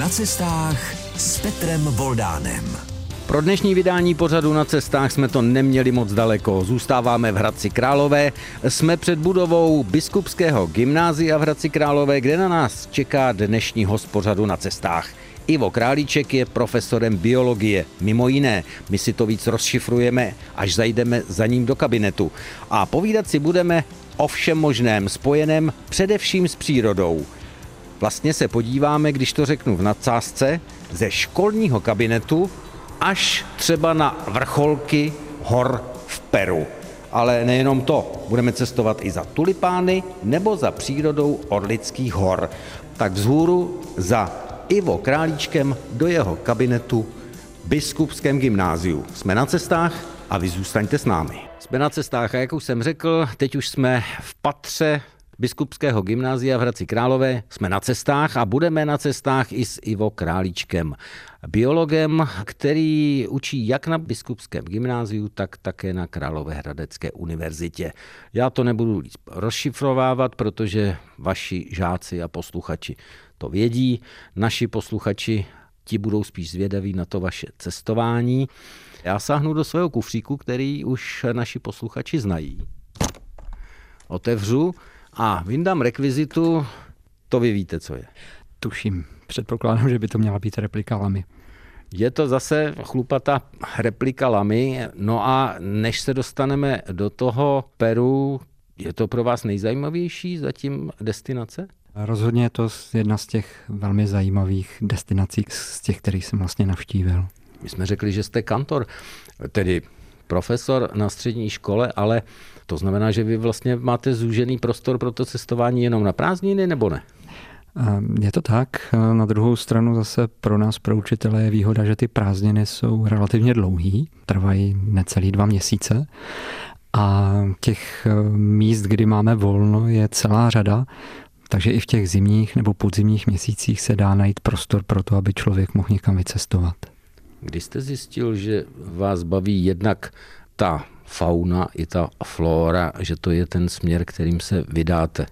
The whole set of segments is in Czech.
Na cestách s Petrem Voldánem. Pro dnešní vydání pořadu na cestách jsme to neměli moc daleko. Zůstáváme v Hradci Králové. Jsme před budovou biskupského gymnázia v Hradci Králové, kde na nás čeká dnešní host pořadu na cestách. Ivo Králíček je profesorem biologie. Mimo jiné, my si to víc rozšifrujeme, až zajdeme za ním do kabinetu. A povídat si budeme o všem možném, spojeném především s přírodou. Vlastně se podíváme, když to řeknu v nadsázce, ze školního kabinetu až třeba na vrcholky hor v Peru. Ale nejenom to, budeme cestovat i za tulipány nebo za přírodou Orlických hor. Tak vzhůru za Ivo Králíčkem do jeho kabinetu v Biskupském gymnáziu. Jsme na cestách a vy zůstaňte s námi. Jsme na cestách a jak už jsem řekl, teď už jsme v patře Biskupského gymnázia v Hradci Králové. Jsme na cestách a budeme na cestách i s Ivo Králíčkem, biologem, který učí jak na Biskupském gymnáziu, tak také na Královéhradecké univerzitě. Já to nebudu rozšifrovávat, protože vaši žáci a posluchači to vědí. Naši posluchači ti budou spíš zvědaví na to vaše cestování. Já sáhnu do svého kufříku, který už naši posluchači znají. Otevřu a vyndám rekvizitu, to vy víte, co je. Tuším. Předpokládám, že by to měla být replika lamy. Je to zase chlupatá replika lamy. No a než se dostaneme do toho Peru, je to pro vás nejzajímavější zatím destinace? Rozhodně je to jedna z těch velmi zajímavých destinací, z těch, kterých jsem vlastně navštívil. My jsme řekli, že jste kantor, tedy profesor na střední škole, ale to znamená, že vy vlastně máte zúžený prostor pro to cestování jenom na prázdniny, nebo ne? Je to tak. Na druhou stranu zase pro nás, pro učitele, je výhoda, že ty prázdniny jsou relativně dlouhý, trvají necelý dva měsíce. A těch eh, míst, kdy máme volno, je celá řada. Takže i v těch zimních nebo podzimních měsících se dá najít prostor pro to, aby člověk mohl někam vycestovat. Kdy jste zjistil, že vás baví jednak ta fauna i ta flora, že to je ten směr, kterým se vydáte?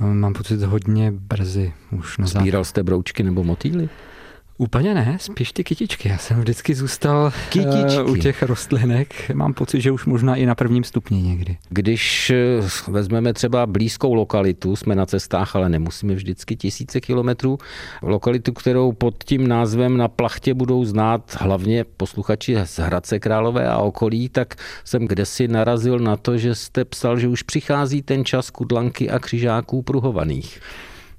Mám pocit hodně brzy už na Sbíral jste broučky nebo motýly? Úplně ne, spíš ty kytičky. Já jsem vždycky zůstal Kytičky. u těch rostlinek. Mám pocit, že už možná i na prvním stupni někdy. Když eh, vezmeme třeba blízkou lokalitu, jsme na cestách, ale nemusíme vždycky tisíce kilometrů, lokalitu, kterou pod tím názvem na plachtě budou znát hlavně posluchači z Hradce Králové a okolí, tak jsem kdesi narazil na to, že jste psal, že už přichází ten čas kudlanky a křižáků pruhovaných.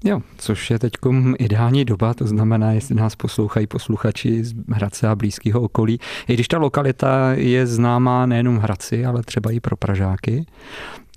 Jo, což je teď ideální doba, to znamená, jestli nás poslouchají posluchači z Hradce a blízkého okolí. I když ta lokalita je známá nejenom Hradci, ale třeba i pro Pražáky,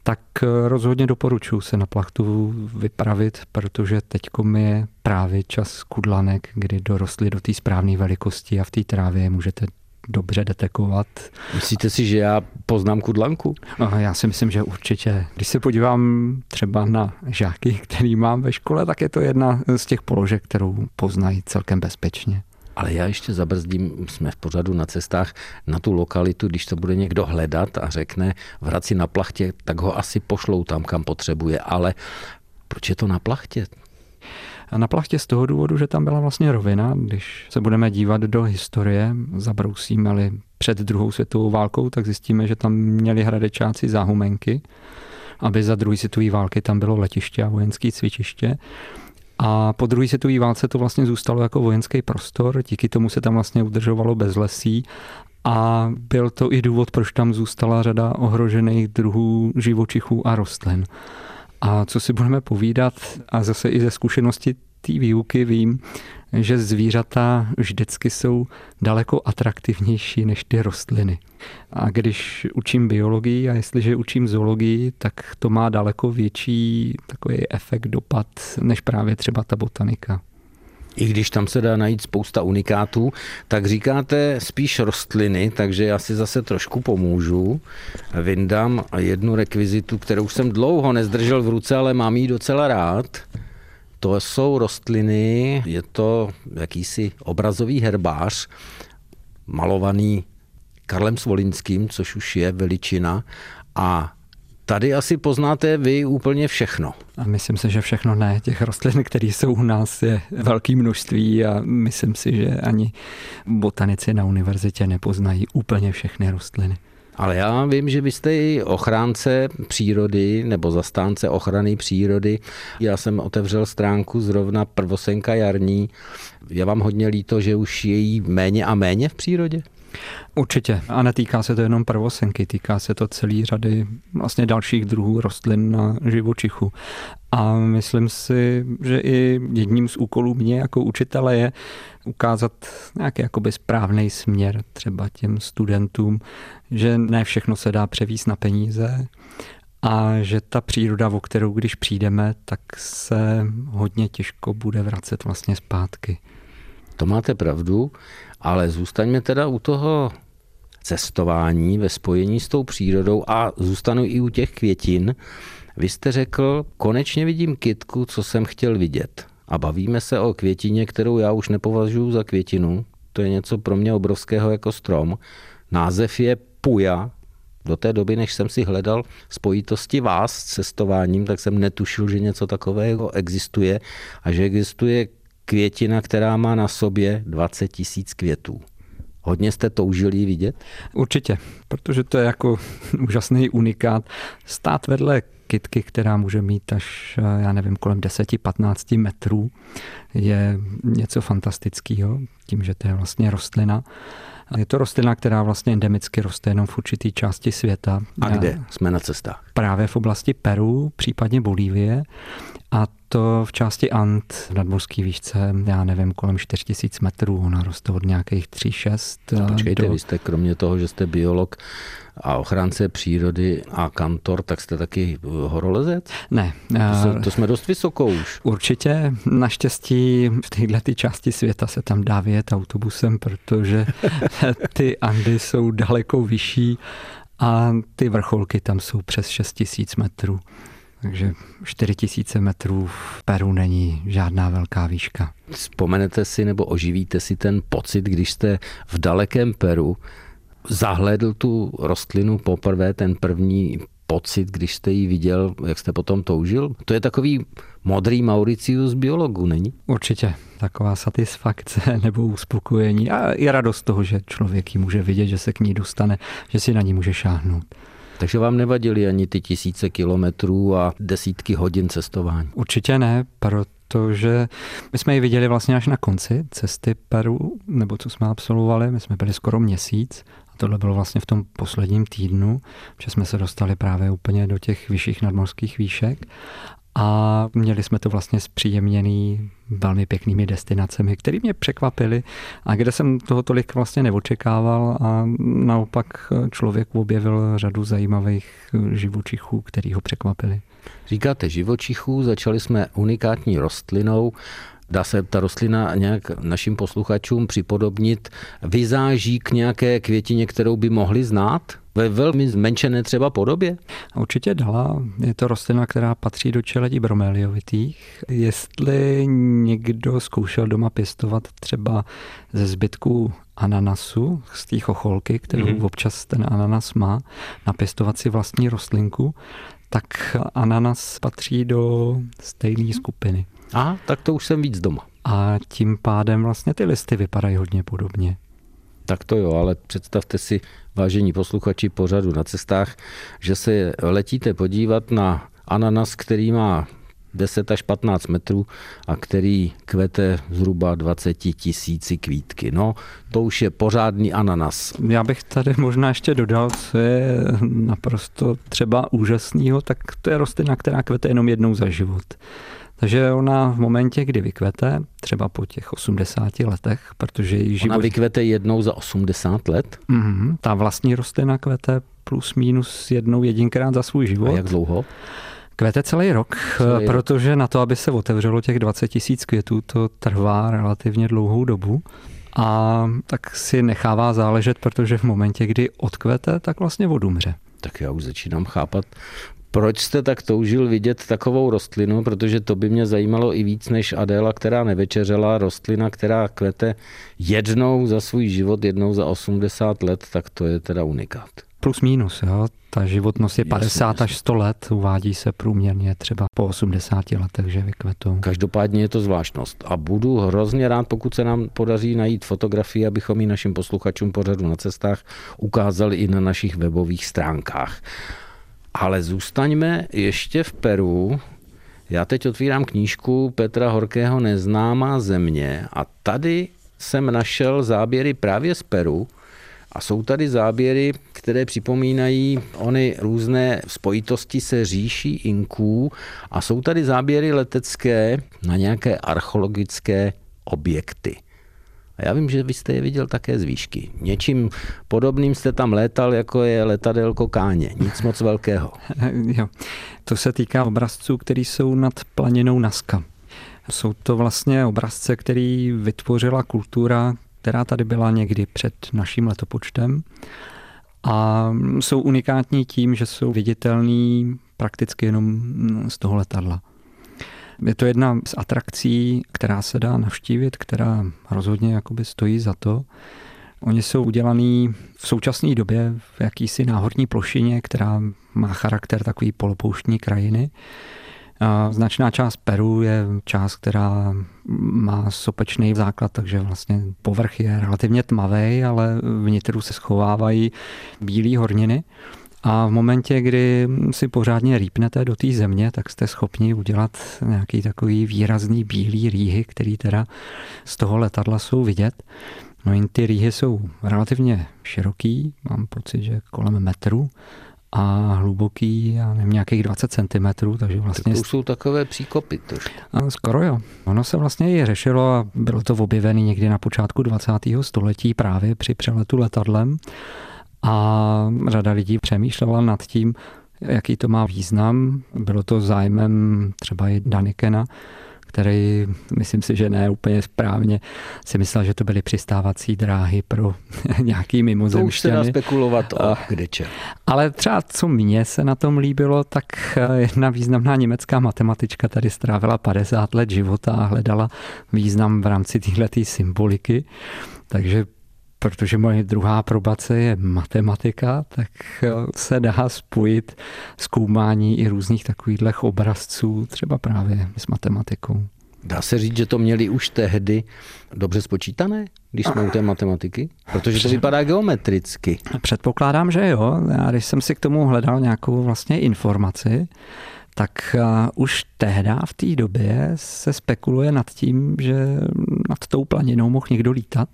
tak rozhodně doporučuji se na plachtu vypravit, protože teď je právě čas kudlanek, kdy dorostly do té správné velikosti a v té trávě můžete dobře detekovat. Myslíte si, že já poznám kudlanku? No, já si myslím, že určitě. Když se podívám třeba na žáky, který mám ve škole, tak je to jedna z těch položek, kterou poznají celkem bezpečně. Ale já ještě zabrzdím, jsme v pořadu na cestách na tu lokalitu, když to bude někdo hledat a řekne vraci na plachtě, tak ho asi pošlou tam, kam potřebuje. Ale proč je to na plachtě? Na plachtě z toho důvodu, že tam byla vlastně rovina, když se budeme dívat do historie, zabrousíme-li před druhou světovou válkou, tak zjistíme, že tam měli hradečáci záhumenky, aby za druhé světové války tam bylo letiště a vojenské cvičiště. A po druhé světové válce to vlastně zůstalo jako vojenský prostor, díky tomu se tam vlastně udržovalo bez lesí a byl to i důvod, proč tam zůstala řada ohrožených druhů živočichů a rostlin. A co si budeme povídat, a zase i ze zkušenosti té výuky vím, že zvířata vždycky jsou daleko atraktivnější než ty rostliny. A když učím biologii a jestliže učím zoologii, tak to má daleko větší takový efekt, dopad, než právě třeba ta botanika. I když tam se dá najít spousta unikátů, tak říkáte spíš rostliny, takže já si zase trošku pomůžu. Vyndám jednu rekvizitu, kterou jsem dlouho nezdržel v ruce, ale mám ji docela rád. To jsou rostliny, je to jakýsi obrazový herbář, malovaný Karlem Svolinským, což už je veličina. A Tady asi poznáte vy úplně všechno. A myslím si, že všechno ne. Těch rostlin, které jsou u nás, je velké množství a myslím si, že ani botanici na univerzitě nepoznají úplně všechny rostliny. Ale já vím, že vy jste i ochránce přírody nebo zastánce ochrany přírody. Já jsem otevřel stránku zrovna prvosenka jarní. Já vám hodně líto, že už je jí méně a méně v přírodě? Určitě. A netýká se to jenom prvosenky, týká se to celý řady vlastně dalších druhů rostlin na živočichu. A myslím si, že i jedním z úkolů mě jako učitele je ukázat nějaký jakoby správný směr třeba těm studentům, že ne všechno se dá převíst na peníze, a že ta příroda, o kterou když přijdeme, tak se hodně těžko bude vracet vlastně zpátky. To máte pravdu, ale zůstaňme teda u toho cestování ve spojení s tou přírodou a zůstanu i u těch květin. Vy jste řekl, konečně vidím kitku, co jsem chtěl vidět. A bavíme se o květině, kterou já už nepovažuji za květinu. To je něco pro mě obrovského jako strom. Název je Puja. Do té doby, než jsem si hledal spojitosti vás s cestováním, tak jsem netušil, že něco takového existuje a že existuje květina, která má na sobě 20 tisíc květů. Hodně jste toužili vidět? Určitě, protože to je jako úžasný unikát. Stát vedle kytky, která může mít až, já nevím, kolem 10-15 metrů, je něco fantastického, tím, že to je vlastně rostlina. Je to rostlina, která vlastně endemicky roste jenom v určité části světa. A kde jsme na cestách? Právě v oblasti Peru, případně Bolívie. A to v části Ant, nadmorský výšce, já nevím, kolem 4000 metrů, ona roste od nějakých 3-6. Počkejte, do... vy jste kromě toho, že jste biolog a ochránce přírody a kantor, tak jste taky horolezec? Ne. To, to jsme dost vysoko už. Určitě. Naštěstí v této části světa se tam dá vyjet autobusem, protože ty Andy jsou daleko vyšší a ty vrcholky tam jsou přes 6000 metrů. Takže 4000 metrů v Peru není žádná velká výška. Vzpomenete si nebo oživíte si ten pocit, když jste v dalekém Peru zahledl tu rostlinu poprvé, ten první pocit, když jste ji viděl, jak jste potom toužil? To je takový modrý Mauricius biologu, není? Určitě. Taková satisfakce nebo uspokojení a i radost toho, že člověk ji může vidět, že se k ní dostane, že si na ní může šáhnout. Takže vám nevadily ani ty tisíce kilometrů a desítky hodin cestování? Určitě ne, protože my jsme ji viděli vlastně až na konci cesty Peru, nebo co jsme absolvovali, my jsme byli skoro měsíc a tohle bylo vlastně v tom posledním týdnu, že jsme se dostali právě úplně do těch vyšších nadmorských výšek a měli jsme to vlastně zpříjemněný velmi pěknými destinacemi, které mě překvapily a kde jsem toho tolik vlastně neočekával a naopak člověk objevil řadu zajímavých živočichů, který ho překvapili. Říkáte živočichů, začali jsme unikátní rostlinou, Dá se ta rostlina nějak našim posluchačům připodobnit vizáží k nějaké květině, kterou by mohli znát? Ve velmi zmenšené třeba podobě? Určitě dala. Je to rostlina, která patří do čeledí bromeliovitých. Jestli někdo zkoušel doma pěstovat třeba ze zbytku ananasu, z té chocholky, kterou mm-hmm. občas ten ananas má, napěstovat si vlastní rostlinku, tak ananas patří do stejné skupiny. Aha, tak to už jsem víc doma. A tím pádem vlastně ty listy vypadají hodně podobně. Tak to jo, ale představte si, vážení posluchači pořadu na cestách, že se letíte podívat na ananas, který má 10 až 15 metrů a který kvete zhruba 20 tisíci kvítky. No, to už je pořádný ananas. Já bych tady možná ještě dodal, co je naprosto třeba úžasného, tak to je rostlina, která kvete jenom jednou za život. Takže ona v momentě, kdy vykvete, třeba po těch 80 letech, protože její život... Ona vykvete jednou za 80 let? Mm-hmm, ta vlastní rostlina kvete plus minus jednou jedinkrát za svůj život. A jak dlouho? Kvete celý rok, celý protože rok. na to, aby se otevřelo těch 20 tisíc květů, to trvá relativně dlouhou dobu. A tak si nechává záležet, protože v momentě, kdy odkvete, tak vlastně odumře. Tak já už začínám chápat, proč jste tak toužil vidět takovou rostlinu, protože to by mě zajímalo i víc než Adéla, která nevečeřela, rostlina, která kvete jednou za svůj život, jednou za 80 let, tak to je teda unikát. Plus minus, jo. Ta životnost je 50 jasně, až 100 let, uvádí se průměrně třeba po 80 letech, že vykvetou. Každopádně je to zvláštnost a budu hrozně rád, pokud se nám podaří najít fotografii, abychom ji našim posluchačům pořadu na cestách ukázali i na našich webových stránkách. Ale zůstaňme ještě v Peru. Já teď otvírám knížku Petra Horkého Neznámá země a tady jsem našel záběry právě z Peru, a jsou tady záběry, které připomínají ony různé spojitosti se říší Inků a jsou tady záběry letecké na nějaké archeologické objekty. A já vím, že vy jste je viděl také z výšky. Něčím podobným jste tam létal, jako je letadelko Káně. Nic moc velkého. jo. To se týká obrazců, které jsou nad planinou Naska. Jsou to vlastně obrazce, který vytvořila kultura, která tady byla někdy před naším letopočtem a jsou unikátní tím, že jsou viditelný prakticky jenom z toho letadla. Je to jedna z atrakcí, která se dá navštívit, která rozhodně jakoby stojí za to. Oni jsou udělaný v současné době v jakýsi náhorní plošině, která má charakter takový polopouštní krajiny. Značná část Peru je část, která má sopečný základ, takže vlastně povrch je relativně tmavý, ale vnitru se schovávají bílé horniny. A v momentě, kdy si pořádně rýpnete do té země, tak jste schopni udělat nějaký takový výrazný bílý rýhy, který teda z toho letadla jsou vidět. No jen ty rýhy jsou relativně široký, mám pocit, že kolem metru a hluboký, já nevím, nějakých 20 cm, takže vlastně... Tak to jsou takové příkopy trošku. Skoro jo. Ono se vlastně i řešilo a bylo to objevené někdy na počátku 20. století právě při přeletu letadlem a řada lidí přemýšlela nad tím, jaký to má význam. Bylo to zájmem třeba i Danikena, který, myslím si, že ne úplně správně, si myslel, že to byly přistávací dráhy pro nějaký mimozemšťany. To už se dá spekulovat o kdeče. Ale třeba co mně se na tom líbilo, tak jedna významná německá matematička tady strávila 50 let života a hledala význam v rámci této symboliky. Takže protože moje druhá probace je matematika, tak eh, se dá spojit zkoumání i různých takových obrazců, třeba právě s matematikou. Dá se říct, že to měli už tehdy dobře spočítané, když jsme u té matematiky? Protože to vypadá geometricky. Předpokládám, že jo. Já když jsem si k tomu hledal nějakou vlastně informaci, tak už tehdy v té době se spekuluje nad tím, že nad tou planinou mohl někdo lítat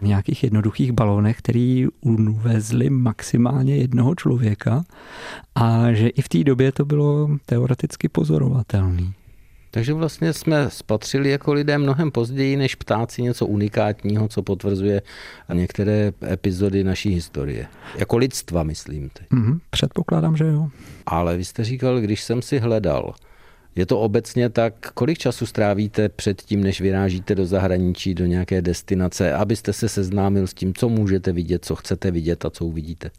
v nějakých jednoduchých balónech, který uvezli maximálně jednoho člověka a že i v té době to bylo teoreticky pozorovatelné. Takže vlastně jsme spatřili jako lidé mnohem později než ptáci něco unikátního, co potvrzuje některé epizody naší historie. Jako lidstva, myslím. Teď. Mm-hmm, předpokládám, že jo. Ale vy jste říkal, když jsem si hledal, je to obecně tak, kolik času strávíte před tím, než vyrážíte do zahraničí, do nějaké destinace, abyste se seznámil s tím, co můžete vidět, co chcete vidět a co uvidíte?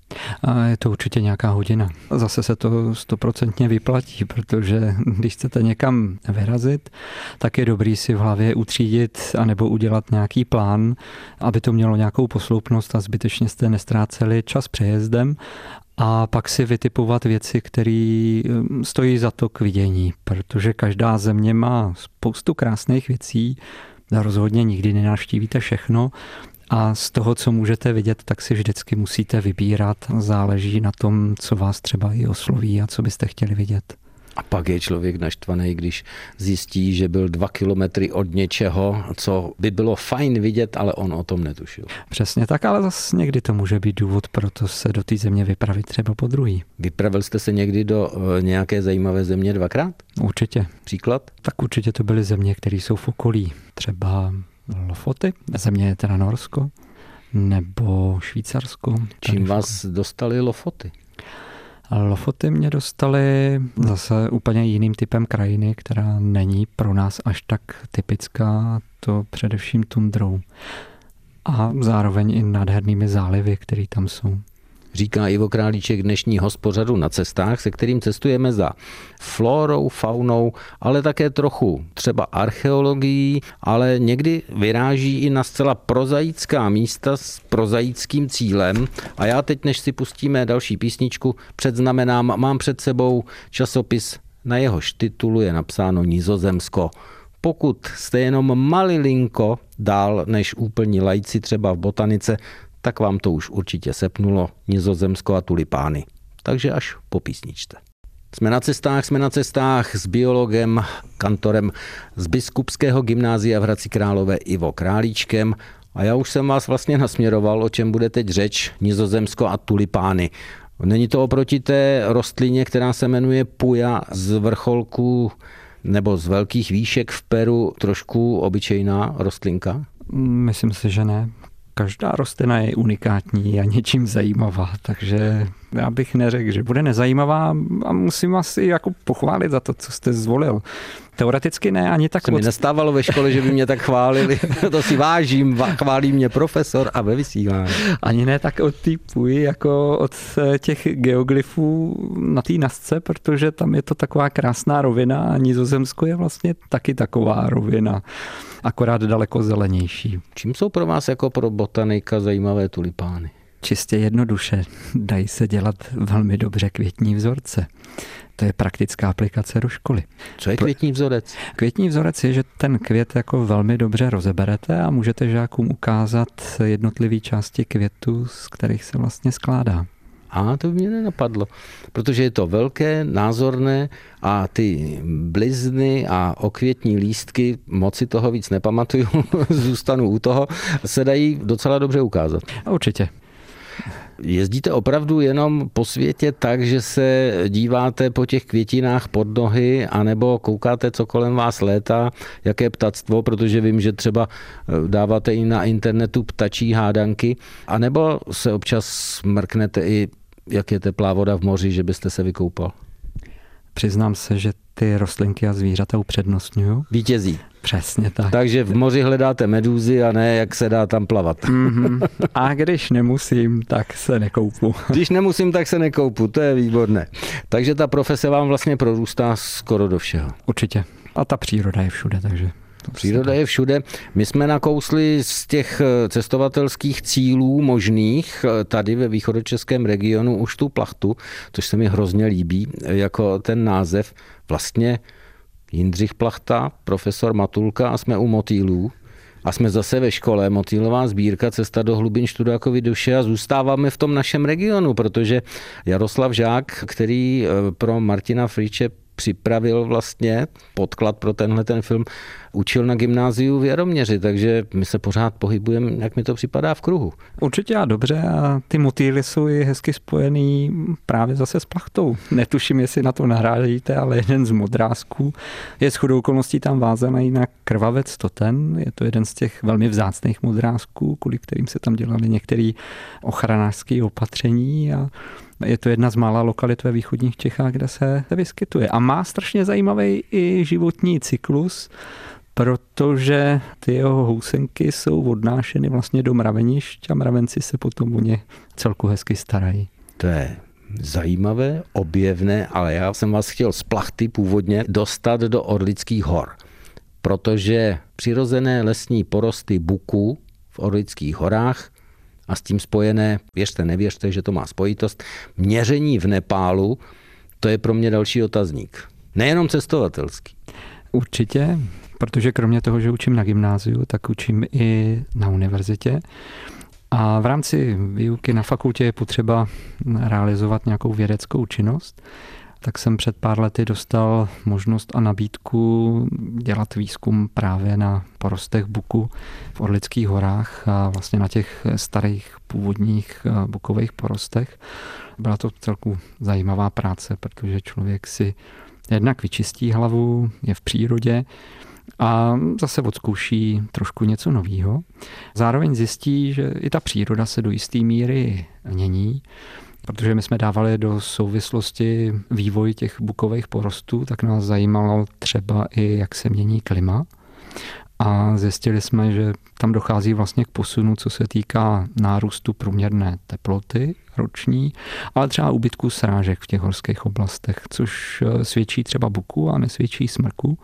A je to určitě nějaká hodina. Zase se to stoprocentně vyplatí, protože když chcete někam vyrazit, tak je dobrý si v hlavě utřídit anebo udělat nějaký plán, aby to mělo nějakou posloupnost a zbytečně jste nestráceli čas přejezdem a pak si vytipovat věci, které um, stojí za to k vidění, protože každá země má spoustu krásných věcí, rozhodně nikdy nenavštívíte všechno a z toho, co můžete vidět, tak si vždycky musíte vybírat. Záleží na tom, co vás třeba i osloví a co byste chtěli vidět. A pak je člověk naštvaný, když zjistí, že byl dva kilometry od něčeho, co by bylo fajn vidět, ale on o tom netušil. Přesně tak, ale zase někdy to může být důvod, proto se do té země vypravit třeba po druhý. Vypravil jste se někdy do eh, nějaké zajímavé země dvakrát? Určitě. Příklad? Tak určitě to byly země, které jsou v okolí. Třeba Lofoty, země je teda Norsko, nebo Švýcarsko. Čím vás dostali Lofoty? Lofoty mě dostaly zase úplně jiným typem krajiny, která není pro nás až tak typická, to především tundrou. A zároveň i nádhernými zálivy, které tam jsou. Říká Ivo Králíček dnešního pořadu na cestách, se kterým cestujeme za florou, faunou, ale také trochu třeba archeologií, ale někdy vyráží i na zcela prozaická místa s prozaickým cílem. A já teď, než si pustíme další písničku, předznamenám, mám před sebou časopis, na jehož titulu je napsáno Nizozemsko pokud jste jenom malilinko dál než úplní lajci třeba v botanice, tak vám to už určitě sepnulo Nizozemsko a tulipány. Takže až po písničce. Jsme na cestách, jsme na cestách s biologem, kantorem z Biskupského gymnázia v Hradci Králové Ivo Králíčkem a já už jsem vás vlastně nasměroval, o čem bude teď řeč, Nizozemsko a tulipány. Není to oproti té rostlině, která se jmenuje puja z vrcholku nebo z velkých výšek v Peru trošku obyčejná rostlinka? Myslím si, že ne. Každá rostlina je unikátní a něčím zajímavá, takže já bych neřekl, že bude nezajímavá a musím vás i jako pochválit za to, co jste zvolil. Teoreticky ne, ani tak Se mi nestávalo ve škole, že by mě tak chválili. to si vážím, chválí mě profesor a ve vysílání. Ani ne tak od půji, jako od eh, těch geoglyfů na té nasce, protože tam je to taková krásná rovina a Nizozemsko je vlastně taky taková rovina, akorát daleko zelenější. Čím jsou pro vás jako pro botanika zajímavé tulipány? Čistě jednoduše dají se dělat velmi dobře květní vzorce. To je praktická aplikace do školy. Co je květní vzorec? Květní vzorec je, že ten květ jako velmi dobře rozeberete a můžete žákům ukázat jednotlivé části květu, z kterých se vlastně skládá. A to by mě nenapadlo, protože je to velké, názorné a ty blizny a okvětní lístky, moci toho víc nepamatuju, zůstanu u toho, se dají docela dobře ukázat. Určitě. Jezdíte opravdu jenom po světě tak, že se díváte po těch květinách pod nohy, anebo koukáte, co kolem vás létá, jaké ptactvo, protože vím, že třeba eh, dáváte i na internetu ptačí hádanky, anebo se občas mrknete i, jak je teplá voda v moři, že byste se vykoupal? Přiznám se, že ty rostlinky a zvířata upřednostňuju. Vítězí. Přesně tak. Takže v moři hledáte medúzy a ne, jak se dá tam plavat. Mm-hmm. A když nemusím, tak se nekoupu. Když nemusím, tak se nekoupu, to je výborné. Takže ta profese vám vlastně prorůstá skoro do všeho. Určitě. A ta příroda je všude, takže Příroda je všude. My jsme nakousli z těch eh, cestovatelských cílů možných eh, tady ve východočeském regionu už tu plachtu, což se mi hrozně líbí, jako ten název. Vlastně Jindřich Plachta, profesor Matulka a jsme u motýlů. A jsme zase ve škole, motýlová sbírka, cesta do hlubin Študákovi duše a zůstáváme v tom našem regionu, protože Jaroslav Žák, který eh, pro Martina Friče připravil vlastně podklad pro tenhle ten film, učil na gymnáziu v Jaroměři, takže my se pořád pohybujeme, jak mi to připadá, v kruhu. Určitě a dobře a ty motýly jsou i hezky spojený právě zase s plachtou. Netuším, jestli na to nahrádíte, ale jeden z modrázků je s chodou okolností tam vázaný na krvavec toten. Je to jeden z těch velmi vzácných modrázků, kvůli kterým se tam dělali některé ochranářské opatření a je to jedna z mála lokalit ve východních Čechách, kde se vyskytuje. A má strašně zajímavý i životní cyklus, protože ty jeho housenky jsou odnášeny vlastně do mravenišť a mravenci se potom o ně celku hezky starají. To je zajímavé, objevné, ale já jsem vás chtěl z plachty původně dostat do Orlických hor, protože přirozené lesní porosty buku v Orlických horách a s tím spojené, věřte, nevěřte, že to má spojitost, měření v Nepálu, to je pro mě další otazník. Nejenom cestovatelský. Určitě, protože kromě toho, že učím na gymnáziu, tak učím i na univerzitě. A v rámci výuky na fakultě je potřeba realizovat nějakou vědeckou činnost tak jsem před pár lety dostal možnost a nabídku dělat výzkum právě na porostech buku v Orlických horách a vlastně na těch starých původních eh, bukových porostech. Byla to celku zajímavá práce, protože člověk si jednak vyčistí hlavu, je v přírodě, a zase odzkouší trošku něco nového. Zároveň zjistí, že i ta příroda se do jisté míry mění protože my jsme dávali do souvislosti vývoj těch bukových porostů, tak nás zajímalo třeba i, jak se mění klima. A zjistili jsme, že tam dochází vlastně k posunu, co se týká nárůstu průměrné teploty roční, ale třeba úbytku srážek v těch horských oblastech, což eh, svědčí třeba buku a nesvědčí smrku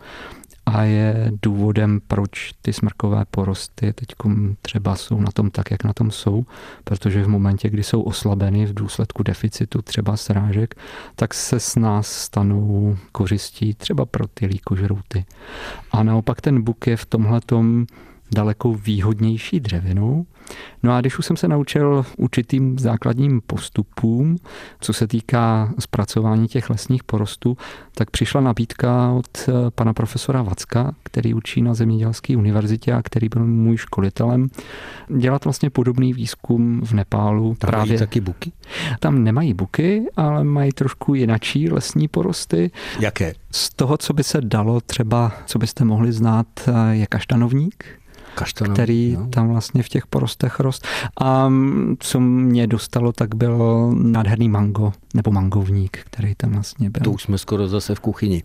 a je důvodem, proč ty smrkové porosty teď třeba jsou na tom tak, jak na tom jsou, protože v momentě, kdy jsou oslabeny v důsledku deficitu třeba srážek, tak se s nás stanou kořistí třeba pro ty líkožrouty. A naopak ten buk je v tomhletom daleko výhodnější dřevinu. No a když už jsem se naučil určitým základním postupům, co se týká zpracování těch lesních porostů, tak přišla nabídka od eh, pana profesora Vacka, který učí na Zemědělské univerzitě a který byl můj školitelem, dělat vlastně podobný výzkum v Nepálu. Tam právě. mají taky buky? Tam nemají buky, ale mají trošku jinačí lesní porosty. Jaké? Z toho, co by se dalo třeba, co byste mohli znát, eh, je kaštanovník Kaštanový, který no. tam vlastně v těch porostech rost. A co mě dostalo, tak byl nádherný mango, nebo mangovník, který tam vlastně byl. To už jsme skoro zase v kuchyni.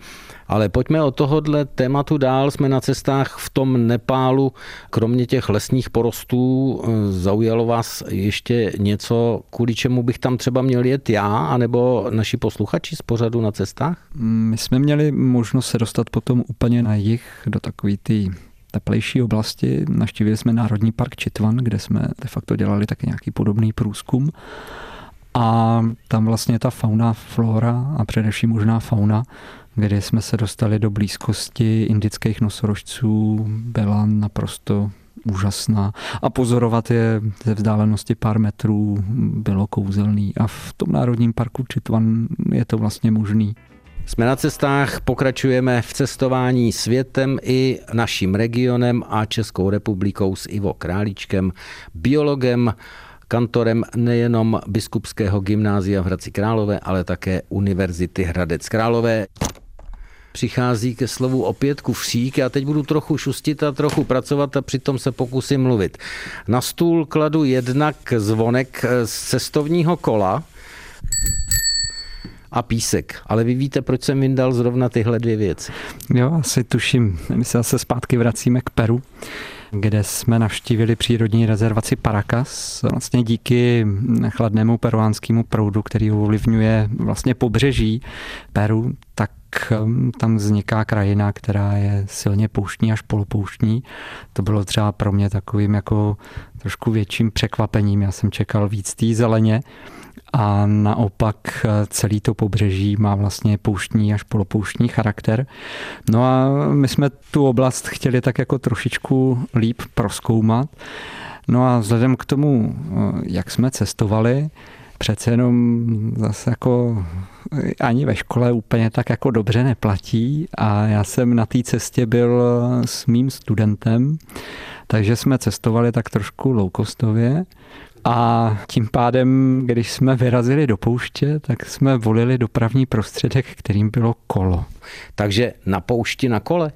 Ale pojďme od tohohle tématu dál. Jsme na cestách v tom Nepálu. Kromě těch lesních porostů eh, zaujalo vás ještě něco, kvůli čemu bych tam třeba měl jet já, anebo naši posluchači z pořadu na cestách? My jsme měli možnost se dostat potom úplně na jich do takový ty teplejší oblasti. Naštívili jsme Národní park Čitvan, kde jsme de facto dělali taky nějaký podobný průzkum. A tam vlastně ta fauna, flora a především možná fauna, kde jsme se dostali do blízkosti indických nosorožců, byla naprosto úžasná. A pozorovat je ze vzdálenosti pár metrů bylo kouzelný. A v tom Národním parku Čitvan je to vlastně možný. Jsme na cestách, pokračujeme v cestování světem i naším regionem a Českou republikou s Ivo Králíčkem, biologem, kantorem nejenom Biskupského gymnázia v Hradci Králové, ale také Univerzity Hradec Králové přichází ke slovu opět kufřík. Já teď budu trochu šustit a trochu pracovat a přitom se pokusím mluvit. Na stůl kladu jednak zvonek z cestovního kola, a písek. Ale vy víte, proč jsem vyndal zrovna tyhle dvě věci? Jo, asi tuším. My se zase zpátky vracíme k Peru kde jsme navštívili přírodní rezervaci Paracas. Vlastně díky chladnému peruánskému proudu, který ovlivňuje vlastně pobřeží Peru, tak um, tam vzniká krajina, která je silně pouštní až polopouštní. To bylo třeba pro mě takovým jako trošku větším překvapením. Já jsem čekal víc té zeleně a naopak eh, celý to pobřeží má vlastně pouštní až polopouštní charakter. No a my jsme tu oblast chtěli tak jako trošičku líp proskoumat. No a vzhledem k tomu, eh, jak jsme cestovali, přece jenom zase jako eh, ani ve škole úplně tak jako dobře neplatí a já jsem na té cestě byl s mým studentem, takže jsme cestovali tak trošku loukostově. A tím pádem, když jsme vyrazili do pouště, tak jsme volili dopravní prostředek, kterým bylo kolo. Takže na poušti na kole?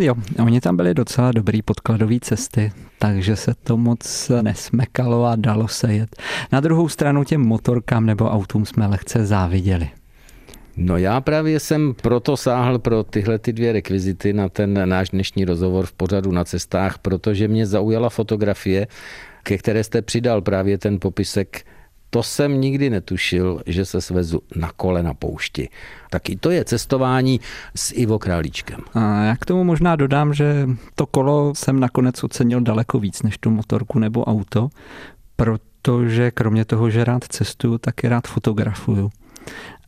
Jo, oni tam byli docela dobrý podkladové cesty, takže se to moc nesmekalo a dalo se jet. Na druhou stranu těm motorkám nebo autům jsme lehce záviděli. No já právě jsem proto sáhl pro tyhle ty dvě rekvizity na ten náš dnešní rozhovor v pořadu na cestách, protože mě zaujala fotografie ke které jste přidal právě ten popisek to jsem nikdy netušil, že se svezu na kole na poušti. Taky to je cestování s Ivo Králíčkem. A já k tomu možná dodám, že to kolo jsem nakonec ocenil daleko víc než tu motorku nebo auto, protože kromě toho, že rád cestuju, taky rád fotografuju.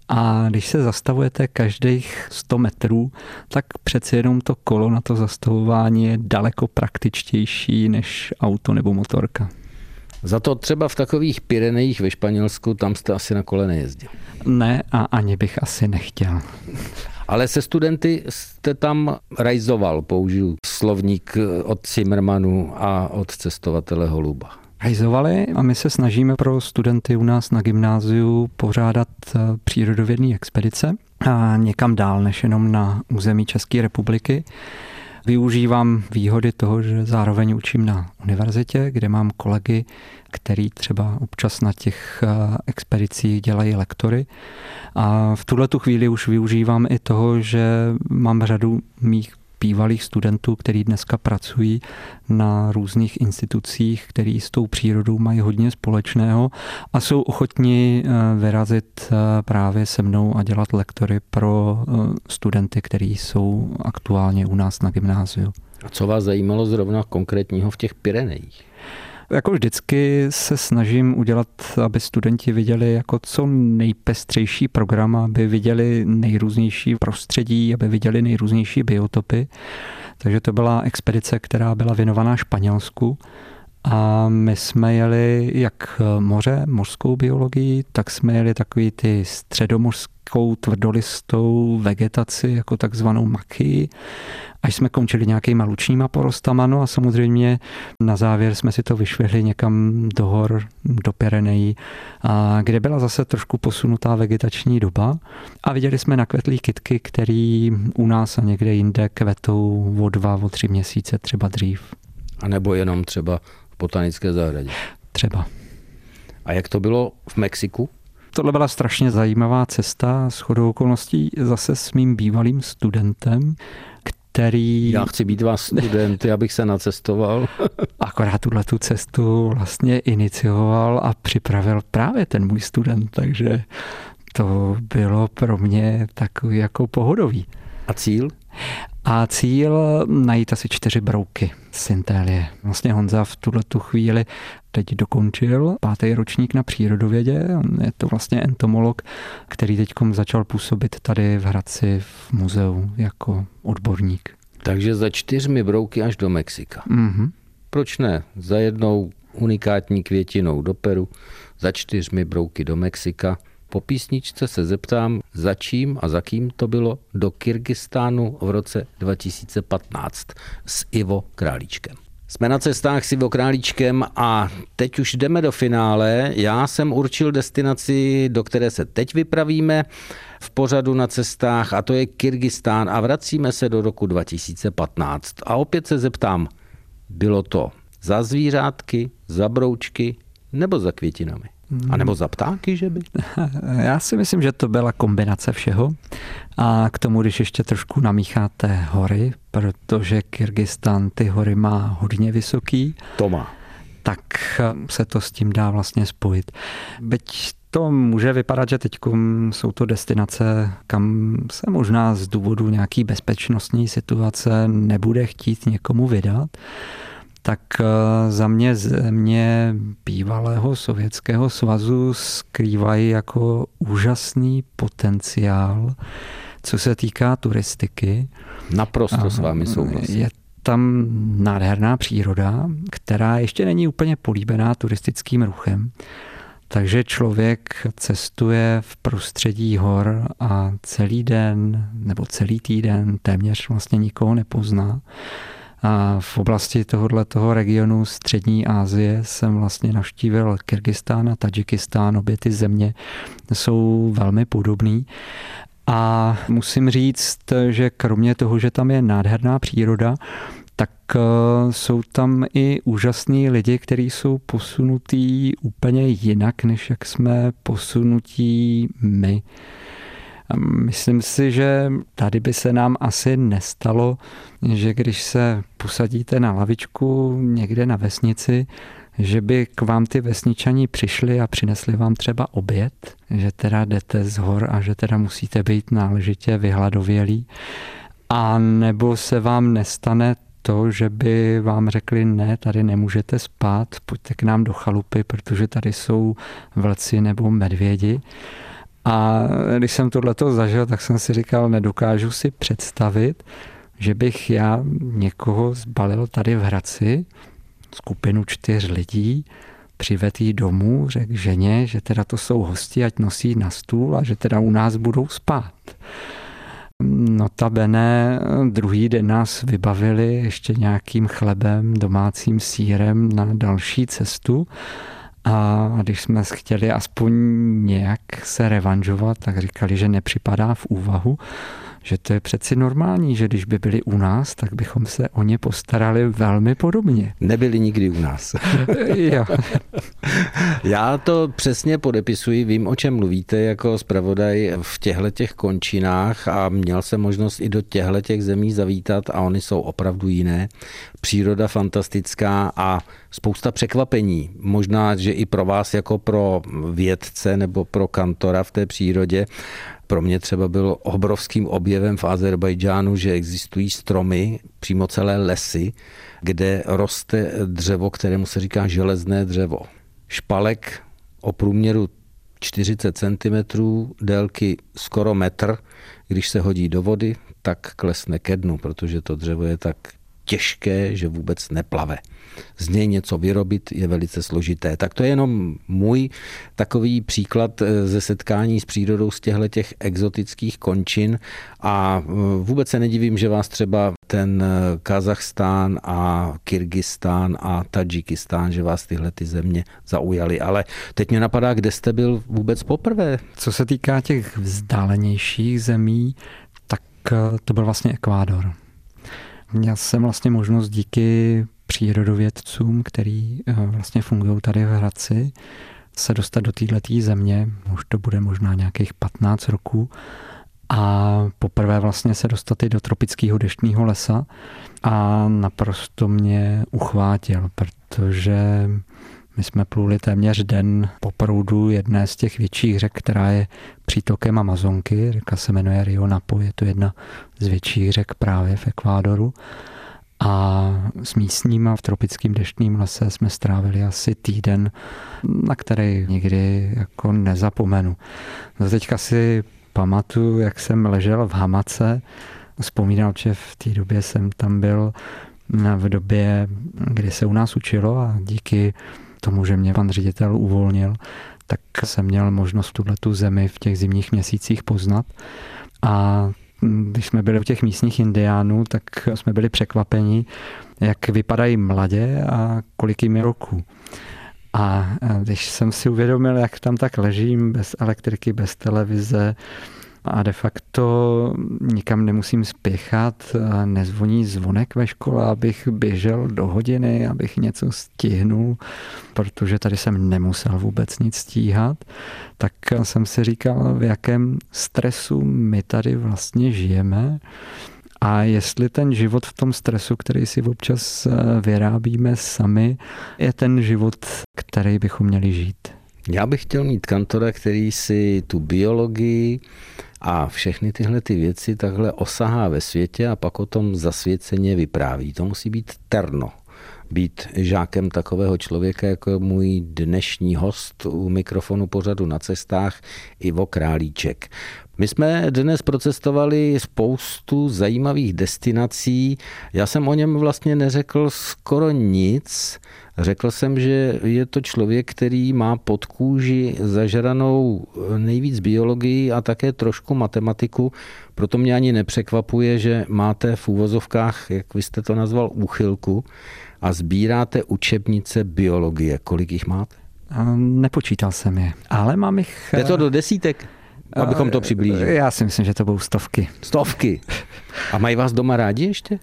A když se zastavujete každých 100 metrů, tak přeci jenom to kolo na to zastavování je daleko praktičtější než auto nebo motorka. Za to třeba v takových Pyrenejích ve Španělsku, tam jste asi na kole nejezdil. Ne a ani bych asi nechtěl. Ale se studenty jste tam rajzoval, použiju slovník od Zimmermanu a od cestovatele Holuba hajzovali a my se snažíme pro studenty u nás na gymnáziu pořádat eh, přírodovědné expedice a někam dál než jenom na území České republiky. Využívám výhody toho, že zároveň učím na univerzitě, kde mám kolegy, který třeba občas na těch eh, expedicích dělají lektory. A v tuhle tu chvíli už využívám i toho, že mám řadu mých bývalých studentů, kteří dneska pracují na různých institucích, který s tou přírodou mají hodně společného a jsou ochotni eh, vyrazit eh, právě se mnou a dělat lektory pro eh, studenty, kteří jsou aktuálně u nás na gymnáziu. A co vás zajímalo zrovna konkrétního v těch Pyrenejích? Jako vždycky se snažím udělat, aby studenti viděli jako co nejpestřejší program, aby viděli nejrůznější prostředí, aby viděli nejrůznější biotopy. Takže to byla expedice, která byla věnovaná Španělsku. A my jsme jeli jak moře, mořskou biologii, tak jsme jeli takový ty středomořskou tvrdolistou vegetaci, jako takzvanou maky až jsme končili nějakýma lučníma porostama, no a samozřejmě na závěr jsme si to vyšvihli někam do hor, do Pirenejí, a kde byla zase trošku posunutá vegetační doba a viděli jsme nakvetlý kytky, který u nás a někde jinde kvetou o dva, o tři měsíce třeba dřív. A nebo jenom třeba v botanické zahradě? Třeba. A jak to bylo v Mexiku? Tohle byla strašně zajímavá cesta s chodou okolností zase s mým bývalým studentem, který... Já chci být vás student, abych se nacestoval. Akorát tuhle tu cestu vlastně inicioval a připravil právě ten můj student, takže to bylo pro mě takový jako pohodový. A cíl? A cíl najít asi čtyři brouky syntélie. Vlastně Honza v tuhle tu chvíli teď dokončil pátý ročník na přírodovědě. On je to vlastně entomolog, který teď začal působit tady v Hradci v muzeu jako odborník. Takže za čtyřmi brouky až do Mexika. Mm-hmm. Proč ne? Za jednou unikátní květinou do Peru, za čtyřmi brouky do Mexika – po písničce se zeptám, za čím a za kým to bylo do Kyrgyzstánu v roce 2015 s Ivo Králíčkem. Jsme na cestách s Ivo Králíčkem a teď už jdeme do finále. Já jsem určil destinaci, do které se teď vypravíme v pořadu na cestách a to je Kyrgyzstán a vracíme se do roku 2015. A opět se zeptám, bylo to za zvířátky, za broučky nebo za květinami? A nebo za ptáky, že by? Já si myslím, že to byla kombinace všeho. A k tomu, když ještě trošku namícháte hory, protože Kyrgyzstan ty hory má hodně vysoký. To má. Tak se to s tím dá vlastně spojit. Byť to může vypadat, že teď jsou to destinace, kam se možná z důvodu nějaký bezpečnostní situace nebude chtít někomu vydat, tak eh, za mě země bývalého Sovětského svazu skrývají jako úžasný potenciál, co se týká turistiky. Naprosto s vámi souhlasím. Je tam nádherná příroda, která ještě není úplně políbená turistickým ruchem. Takže člověk cestuje v prostředí hor a celý den nebo celý týden téměř vlastně nikoho nepozná. A v oblasti tohohle toho regionu střední Asie jsem vlastně navštívil Kyrgyzstán a Tadžikistán. Obě ty země jsou velmi podobné. A musím říct, že kromě toho, že tam je nádherná příroda, tak eh, jsou tam i úžasní lidi, kteří jsou posunutí úplně jinak, než jak jsme posunutí my. Myslím si, že tady by se nám asi nestalo, že když se posadíte na lavičku někde na vesnici, že by k vám ty vesničani přišli a přinesli vám třeba oběd, že teda jdete z hor a že teda musíte být náležitě vyhladovělí. A nebo se vám nestane to, že by vám řekli, ne, tady nemůžete spát, pojďte k nám do chalupy, protože tady jsou vlci nebo medvědi. A když jsem tohleto zažil, tak jsem si říkal, nedokážu si představit, že bych já někoho zbalil tady v Hradci, skupinu čtyř lidí, přivedl jí domů, řekl ženě, že teda to jsou hosti, ať nosí na stůl a že teda u nás budou spát. Notabene druhý den nás vybavili ještě nějakým chlebem, domácím sírem na další cestu a když jsme chtěli aspoň nějak se revanžovat, tak říkali, že nepřipadá v úvahu, že to je přeci normální, že když by byli u nás, tak bychom se o ně postarali velmi podobně. Nebyli nikdy u nás. jo. Já to přesně podepisuji, vím, o čem mluvíte jako zpravodaj v těchto těch končinách a měl jsem možnost i do těchto těch zemí zavítat a oni jsou opravdu jiné. Příroda fantastická a spousta překvapení. Možná, že i pro vás jako pro vědce nebo pro kantora v té přírodě pro mě třeba byl obrovským objevem v Azerbajdžánu, že existují stromy, přímo celé lesy, kde roste dřevo, kterému se říká železné dřevo. Špalek o průměru 40 cm, délky skoro metr, když se hodí do vody, tak klesne ke dnu, protože to dřevo je tak těžké, že vůbec neplave. Z něj něco vyrobit je velice složité. Tak to je jenom můj takový příklad eh, ze setkání s přírodou z těchto těch exotických končin a eh, vůbec se nedivím, že vás třeba ten eh, Kazachstán a Kyrgyzstán a Tadžikistán, že vás tyhle ty země zaujaly. Ale teď mě napadá, kde jste byl vůbec poprvé? Co se týká těch vzdálenějších zemí, tak to byl vlastně Ekvádor. Měl jsem vlastně možnost díky přírodovědcům, který eh, vlastně fungují tady v Hradci, se dostat do této země. Už to bude možná nějakých 15 roků. A poprvé vlastně se dostat i do tropického deštního lesa a naprosto mě uchvátil, protože my jsme pluli téměř den po proudu jedné z těch větších řek, která je přítokem Amazonky. Řeka se jmenuje Rio Napo, je to jedna z větších řek právě v Ekvádoru. A s místníma v tropickém deštném lese jsme strávili asi týden, na který nikdy jako nezapomenu. No teďka si pamatuju, jak jsem ležel v hamace, vzpomínal, že v té době jsem tam byl v době, kdy se u nás učilo a díky tomu, že mě pan ředitel uvolnil, tak jsem měl možnost tuhle tu zemi v těch zimních měsících poznat. A když jsme byli u těch místních indiánů, tak jsme byli překvapeni, jak vypadají mladě a kolik jim je roku. A když jsem si uvědomil, jak tam tak ležím, bez elektriky, bez televize, a de facto nikam nemusím spěchat, nezvoní zvonek ve škole, abych běžel do hodiny, abych něco stihnul, protože tady jsem nemusel vůbec nic stíhat, tak jsem si říkal, v jakém stresu my tady vlastně žijeme a jestli ten život v tom stresu, který si občas vyrábíme sami, je ten život, který bychom měli žít. Já bych chtěl mít kantora, který si tu biologii a všechny tyhle ty věci takhle osahá ve světě a pak o tom zasvěceně vypráví. To musí být terno být žákem takového člověka jako můj dnešní host u mikrofonu pořadu na cestách Ivo Králíček. My jsme dnes procestovali spoustu zajímavých destinací. Já jsem o něm vlastně neřekl skoro nic. Řekl jsem, že je to člověk, který má pod kůži zažranou nejvíc biologii a také trošku matematiku. Proto mě ani nepřekvapuje, že máte v úvozovkách, jak vy jste to nazval, úchylku a sbíráte učebnice biologie. Kolik jich máte? Nepočítal jsem je, ale mám jich... Je to do desítek? Abychom to přiblížili. Já si myslím, že to budou stovky. Stovky. A mají vás doma rádi ještě?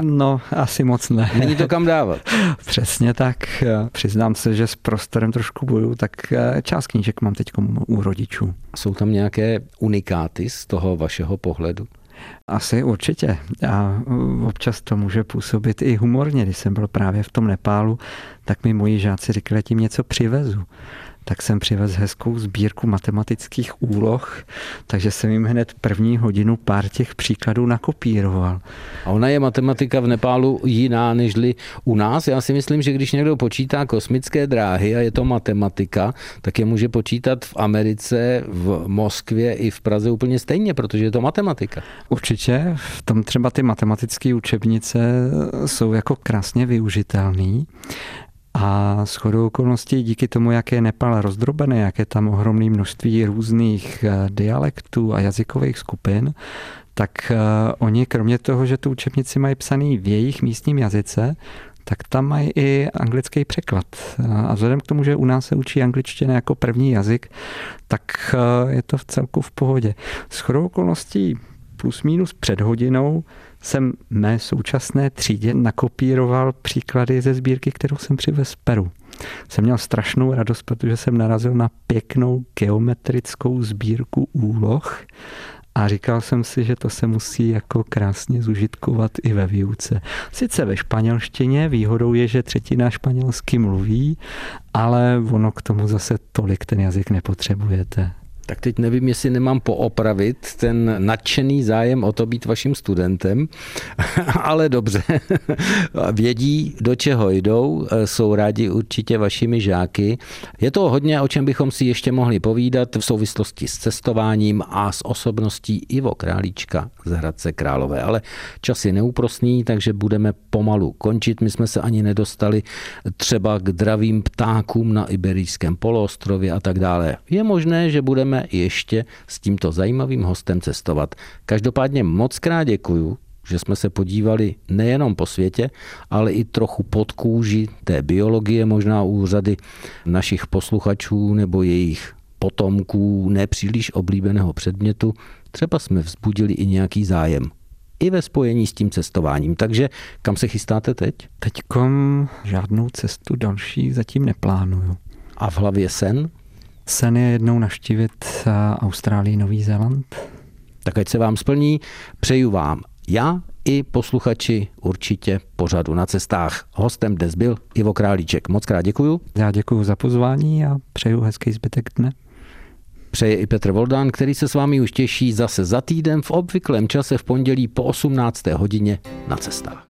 No, asi moc ne. Není to kam dávat. Přesně tak. Přiznám se, že s prostorem trošku boju, tak část knížek mám teď u rodičů. Jsou tam nějaké unikáty z toho vašeho pohledu? Asi určitě. A občas to může působit i humorně. Když jsem byl právě v tom Nepálu, tak mi moji žáci říkali, tím něco přivezu tak jsem přivez hezkou sbírku matematických úloh, takže jsem jim hned první hodinu pár těch příkladů nakopíroval. A ona je matematika v Nepálu jiná nežli u nás? Já si myslím, že když někdo počítá kosmické dráhy a je to matematika, tak je může počítat v Americe, v Moskvě i v Praze úplně stejně, protože je to matematika. Určitě. V tom třeba ty matematické učebnice jsou jako krásně využitelný. A s chodou okolností díky tomu, jak je Nepal rozdrobený, jak je tam ohromné množství různých eh, dialektů a jazykových skupin, tak uh, oni kromě toho, že tu učebnici mají psaný v jejich místním jazyce, tak tam mají i anglický překlad. A vzhledem k tomu, že u nás se učí angličtina jako první jazyk, tak je to v celku v pohodě. S chodou okolností plus minus před hodinou jsem mé současné třídě nakopíroval příklady ze sbírky, kterou jsem přivez z Peru. Jsem měl strašnou radost, protože jsem narazil na pěknou geometrickou sbírku úloh a říkal jsem si, že to se musí jako krásně zužitkovat i ve výuce. Sice ve španělštině, výhodou je, že třetina španělsky mluví, ale ono k tomu zase tolik ten jazyk nepotřebujete. Tak teď nevím, jestli nemám poopravit ten nadšený zájem o to být vaším studentem, ale dobře. Vědí, do čeho jdou, jsou rádi určitě vašimi žáky. Je to hodně, o čem bychom si ještě mohli povídat v souvislosti s cestováním a s osobností Ivo Králíčka z Hradce Králové. Ale čas je neúprosný, takže budeme pomalu končit. My jsme se ani nedostali třeba k dravým ptákům na Iberijském poloostrově a tak dále. Je možné, že budeme ještě s tímto zajímavým hostem cestovat. Každopádně moc krát děkuju, že jsme se podívali nejenom po světě, ale i trochu pod kůži té biologie, možná u řady našich posluchačů nebo jejich potomků nepříliš oblíbeného předmětu. Třeba jsme vzbudili i nějaký zájem i ve spojení s tím cestováním. Takže kam se chystáte teď? Teďkom žádnou cestu další zatím neplánuju. A v hlavě sen? Sen je jednou naštívit eh, Austrálii, Nový Zéland. Tak ať se vám splní. Přeju vám já i posluchači určitě pořadu na cestách. Hostem dnes byl Ivo Králíček. Moc krát děkuju. Já děkuji za pozvání a přeju hezký zbytek dne. Přeje i Petr Voldán, který se s vámi už těší zase za týden v obvyklém čase v pondělí po 18. hodině na cestách.